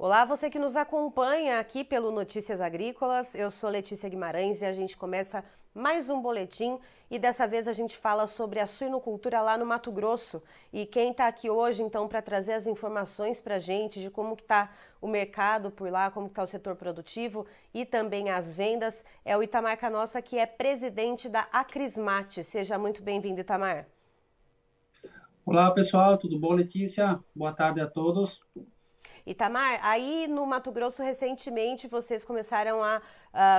Olá, você que nos acompanha aqui pelo Notícias Agrícolas. Eu sou Letícia Guimarães e a gente começa mais um boletim e dessa vez a gente fala sobre a suinocultura lá no Mato Grosso. E quem está aqui hoje, então, para trazer as informações para a gente de como está o mercado por lá, como está o setor produtivo e também as vendas, é o Itamar Canossa, que é presidente da Acrismate. Seja muito bem-vindo, Itamar. Olá, pessoal, tudo bom, Letícia? Boa tarde a todos. Itamar, aí no Mato Grosso recentemente vocês começaram a,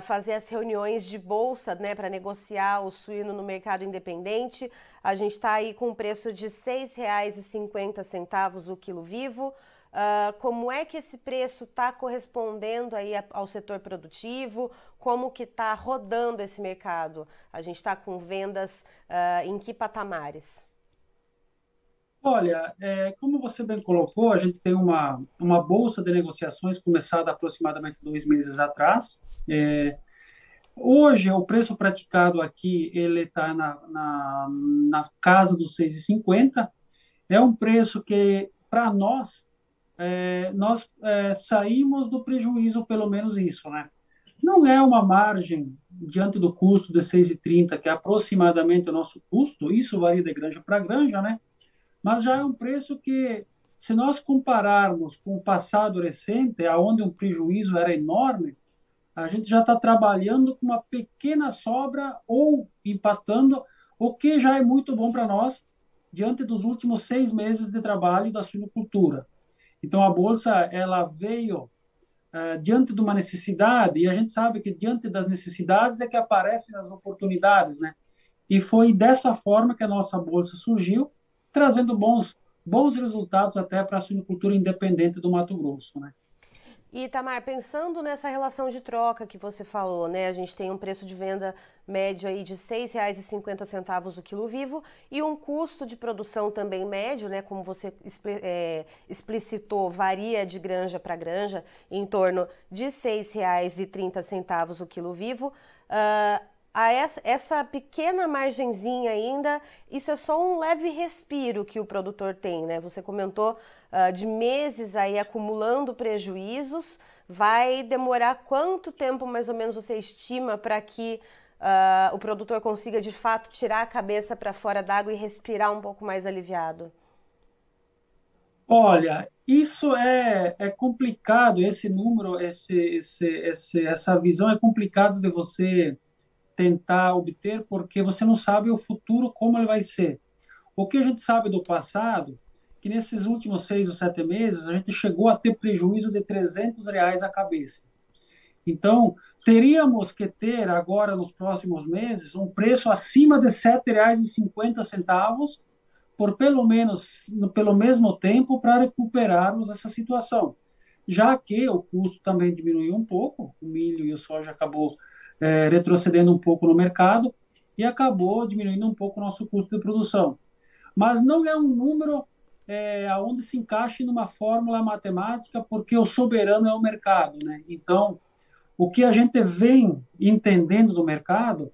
fazer as reuniões de bolsa, né, para negociar o suíno no mercado independente. A gente está aí com um preço de R$ 6,50 o quilo vivo. Uh, como é que esse preço está correspondendo aí ao setor produtivo? Como que está rodando esse mercado? A gente está com vendas uh, em que patamares? Olha, é, como você bem colocou, a gente tem uma, uma bolsa de negociações começada aproximadamente dois meses atrás. É, hoje, o preço praticado aqui ele está na, na, na, casa dos 6,50. É um preço que, para nós, é, nós é, saímos do prejuízo, pelo menos isso, né? Não é uma margem diante do custo de 6,30, que é aproximadamente o nosso custo, isso varia de granja para granja, né? Mas já é um preço que, se nós compararmos com o passado recente, aonde um prejuízo era enorme, a gente já está trabalhando com uma pequena sobra ou empatando, o que já é muito bom para nós diante dos últimos seis meses de trabalho da suinocultura. Então a bolsa ela veio uh, diante de uma necessidade e a gente sabe que diante das necessidades é que aparecem as oportunidades, né? E foi dessa forma que a nossa bolsa surgiu trazendo bons, bons resultados até para a suinocultura independente do Mato Grosso, né? E Tamar, pensando nessa relação de troca que você falou, né? A gente tem um preço de venda médio aí de R$ 6,50 o quilo vivo e um custo de produção também médio, né? Como você é, explicitou, varia de granja para granja, em torno de R$ 6,30 o quilo vivo. Uh, a essa, pequena margenzinha ainda, isso é só um leve respiro que o produtor tem, né? Você comentou uh, de meses aí acumulando prejuízos. Vai demorar quanto tempo mais ou menos você estima para que uh, o produtor consiga de fato tirar a cabeça para fora d'água e respirar um pouco mais aliviado? Olha, isso é, é complicado, esse número, esse, esse, esse, essa visão é complicado de você tentar obter, porque você não sabe o futuro como ele vai ser. O que a gente sabe do passado, que nesses últimos seis ou sete meses a gente chegou a ter prejuízo de 300 reais a cabeça. Então, teríamos que ter agora nos próximos meses um preço acima de R$ 7,50 por pelo menos pelo mesmo tempo para recuperarmos essa situação. Já que o custo também diminuiu um pouco, o milho e o soja acabou é, retrocedendo um pouco no mercado e acabou diminuindo um pouco o nosso custo de produção. Mas não é um número é, onde se encaixe numa fórmula matemática, porque o soberano é o mercado. Né? Então, o que a gente vem entendendo do mercado,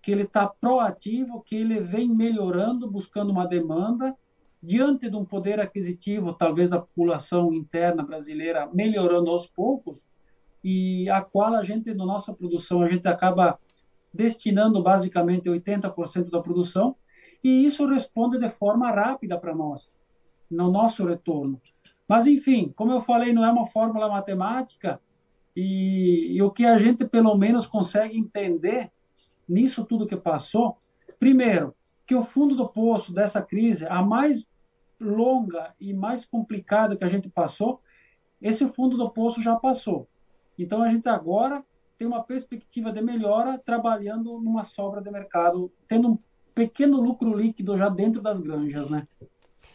que ele está proativo, que ele vem melhorando, buscando uma demanda, diante de um poder aquisitivo, talvez da população interna brasileira, melhorando aos poucos, e a qual a gente, na nossa produção, a gente acaba destinando basicamente 80% da produção, e isso responde de forma rápida para nós, no nosso retorno. Mas, enfim, como eu falei, não é uma fórmula matemática, e, e o que a gente, pelo menos, consegue entender nisso tudo que passou, primeiro, que o fundo do poço dessa crise, a mais longa e mais complicada que a gente passou, esse fundo do poço já passou. Então, a gente agora tem uma perspectiva de melhora trabalhando numa sobra de mercado, tendo um pequeno lucro líquido já dentro das granjas, né?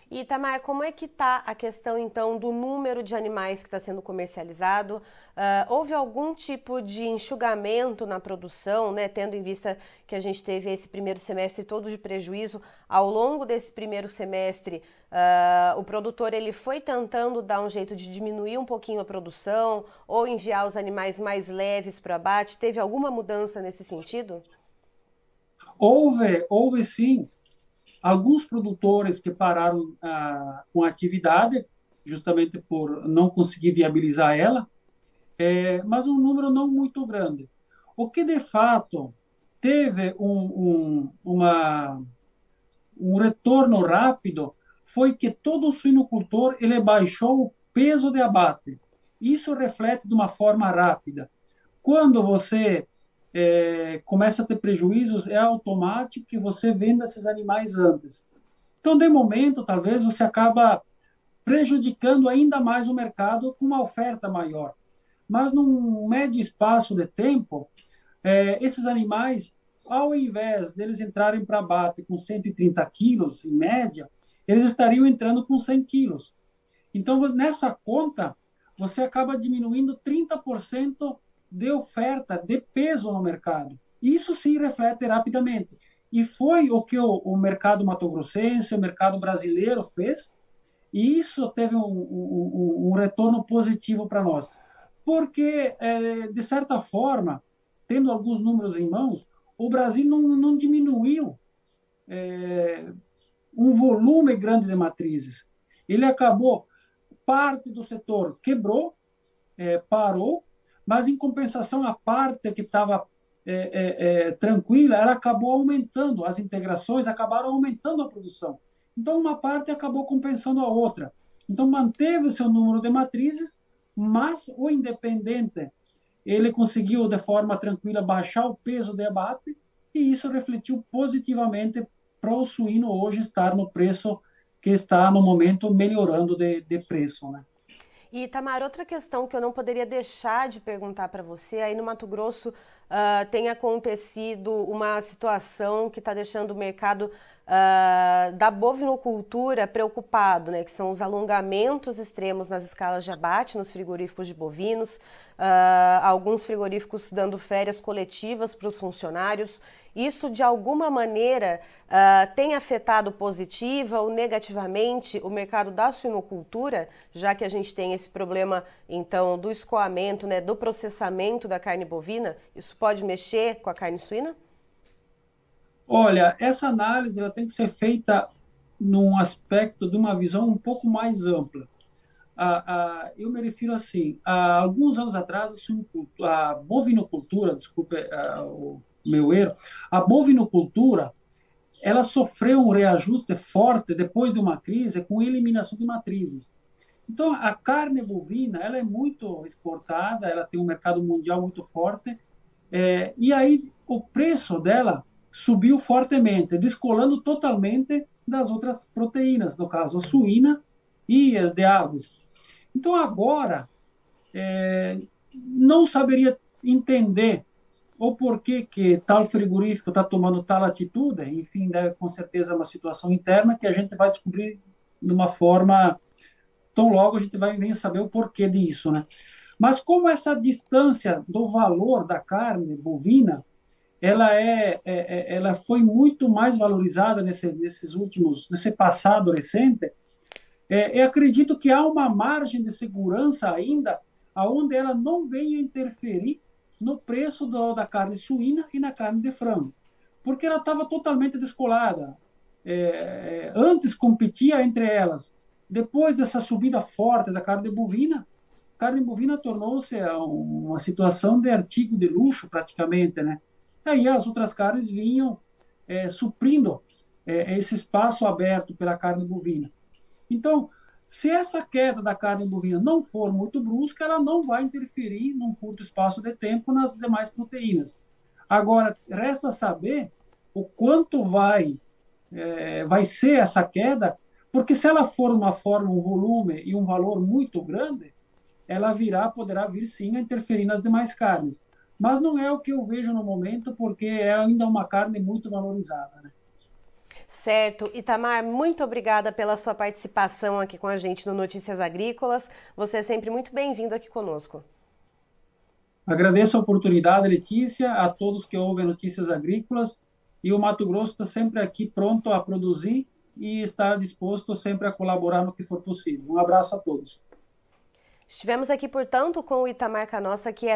E Tamar, como é que está a questão então do número de animais que está sendo comercializado? Uh, houve algum tipo de enxugamento na produção, né, tendo em vista que a gente teve esse primeiro semestre todo de prejuízo? Ao longo desse primeiro semestre, uh, o produtor ele foi tentando dar um jeito de diminuir um pouquinho a produção ou enviar os animais mais leves para o abate? Teve alguma mudança nesse sentido? Houve, houve sim alguns produtores que pararam ah, com a atividade justamente por não conseguir viabilizar ela, é, mas um número não muito grande. O que de fato teve um, um, uma, um retorno rápido foi que todo o suinocultor ele baixou o peso de abate. Isso reflete de uma forma rápida. Quando você é, começa a ter prejuízos, é automático que você venda esses animais antes. Então, de momento, talvez você acaba prejudicando ainda mais o mercado com uma oferta maior. Mas num médio espaço de tempo, é, esses animais, ao invés deles entrarem para abate com 130 quilos, em média, eles estariam entrando com 100 quilos. Então, nessa conta, você acaba diminuindo 30% de oferta, de peso no mercado. Isso sim reflete rapidamente. E foi o que o, o mercado matogrossense, o mercado brasileiro fez, e isso teve um, um, um retorno positivo para nós. Porque, é, de certa forma, tendo alguns números em mãos, o Brasil não, não diminuiu é, um volume grande de matrizes. Ele acabou, parte do setor quebrou, é, parou, mas em compensação a parte que estava é, é, é, tranquila, ela acabou aumentando, as integrações acabaram aumentando a produção. Então uma parte acabou compensando a outra. Então manteve seu número de matrizes, mas o independente ele conseguiu de forma tranquila baixar o peso de abate e isso refletiu positivamente para o suíno hoje estar no preço que está no momento melhorando de, de preço, né? E Tamar, outra questão que eu não poderia deixar de perguntar para você, aí no Mato Grosso uh, tem acontecido uma situação que está deixando o mercado uh, da bovinocultura preocupado, né, que são os alongamentos extremos nas escalas de abate nos frigoríficos de bovinos, uh, alguns frigoríficos dando férias coletivas para os funcionários isso de alguma maneira uh, tem afetado positiva ou negativamente o mercado da suinocultura, já que a gente tem esse problema então do escoamento, né, do processamento da carne bovina? Isso pode mexer com a carne suína? Olha, essa análise ela tem que ser feita num aspecto de uma visão um pouco mais ampla. Ah, ah, eu me refiro assim, há alguns anos atrás, a, a bovinocultura, desculpe ah, o meu erro, a bovinocultura ela sofreu um reajuste forte depois de uma crise com eliminação de matrizes. Então, a carne bovina ela é muito exportada, ela tem um mercado mundial muito forte, é, e aí o preço dela subiu fortemente, descolando totalmente das outras proteínas, no caso a suína e de aves. Então, agora, é, não saberia entender ou por que, que tal frigorífico está tomando tal atitude, enfim, deve com certeza uma situação interna que a gente vai descobrir de uma forma tão logo a gente vai nem saber o porquê disso, né? Mas como essa distância do valor da carne bovina, ela é, é, é ela foi muito mais valorizada nesse, nesses últimos, nesse passado recente. É, eu acredito que há uma margem de segurança ainda, aonde ela não venha interferir no preço do, da carne suína e na carne de frango, porque ela estava totalmente descolada. É, antes competia entre elas. Depois dessa subida forte da carne bovina, carne bovina tornou-se uma situação de artigo de luxo praticamente, né? Aí as outras carnes vinham é, suprindo é, esse espaço aberto pela carne bovina. Então, se essa queda da carne bovina não for muito brusca, ela não vai interferir num curto espaço de tempo nas demais proteínas. Agora, resta saber o quanto vai, é, vai ser essa queda, porque se ela for uma forma, um volume e um valor muito grande, ela virá, poderá vir sim a interferir nas demais carnes. Mas não é o que eu vejo no momento, porque é ainda uma carne muito valorizada. Né? Certo. Itamar, muito obrigada pela sua participação aqui com a gente no Notícias Agrícolas. Você é sempre muito bem-vindo aqui conosco. Agradeço a oportunidade, Letícia, a todos que ouvem Notícias Agrícolas. E o Mato Grosso está sempre aqui pronto a produzir e está disposto sempre a colaborar no que for possível. Um abraço a todos. Estivemos aqui, portanto, com o Itamar Canossa, que é,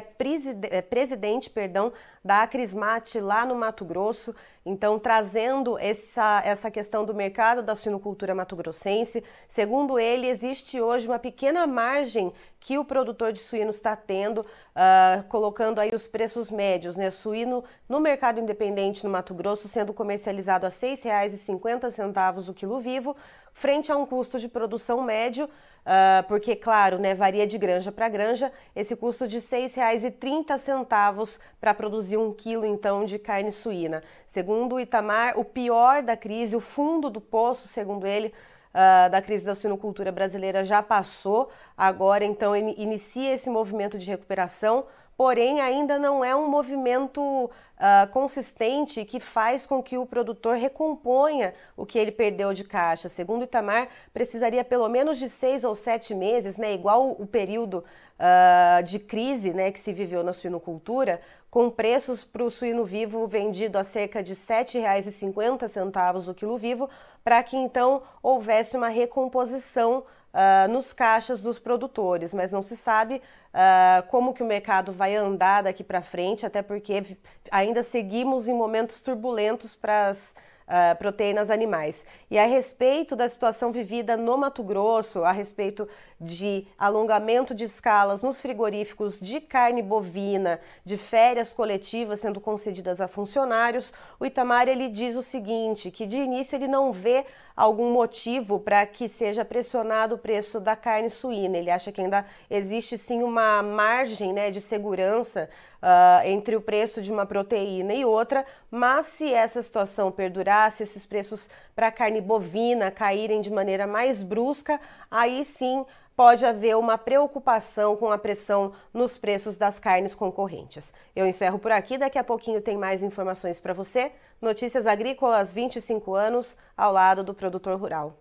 é presidente perdão, da Acrismate lá no Mato Grosso. Então, trazendo essa, essa questão do mercado da suinocultura mato-grossense, segundo ele, existe hoje uma pequena margem que o produtor de suínos está tendo, uh, colocando aí os preços médios, né? Suíno no mercado independente no Mato Grosso sendo comercializado a R$ 6,50 o quilo vivo, frente a um custo de produção médio Uh, porque, claro, né, varia de granja para granja, esse custo de R$ 6,30 para produzir um quilo, então, de carne suína. Segundo o Itamar, o pior da crise, o fundo do poço, segundo ele, uh, da crise da suinocultura brasileira já passou, agora, então, in inicia esse movimento de recuperação, porém ainda não é um movimento uh, consistente que faz com que o produtor recomponha o que ele perdeu de caixa. Segundo Itamar, precisaria pelo menos de seis ou sete meses, né, igual o período uh, de crise né, que se viveu na suinocultura, com preços para o suíno vivo vendido a cerca de R$ 7,50 o quilo vivo, para que então houvesse uma recomposição uh, nos caixas dos produtores, mas não se sabe uh, como que o mercado vai andar daqui para frente, até porque ainda seguimos em momentos turbulentos para as uh, proteínas animais. E a respeito da situação vivida no Mato Grosso, a respeito de alongamento de escalas nos frigoríficos de carne bovina, de férias coletivas sendo concedidas a funcionários, o Itamar ele diz o seguinte, que de início ele não vê algum motivo para que seja pressionado o preço da carne suína. Ele acha que ainda existe sim uma margem né, de segurança uh, entre o preço de uma proteína e outra, mas se essa situação perdurar, se esses preços para carne bovina caírem de maneira mais brusca, aí sim pode haver uma preocupação com a pressão nos preços das carnes concorrentes. Eu encerro por aqui, daqui a pouquinho tem mais informações para você. Notícias Agrícolas 25 anos ao lado do produtor rural.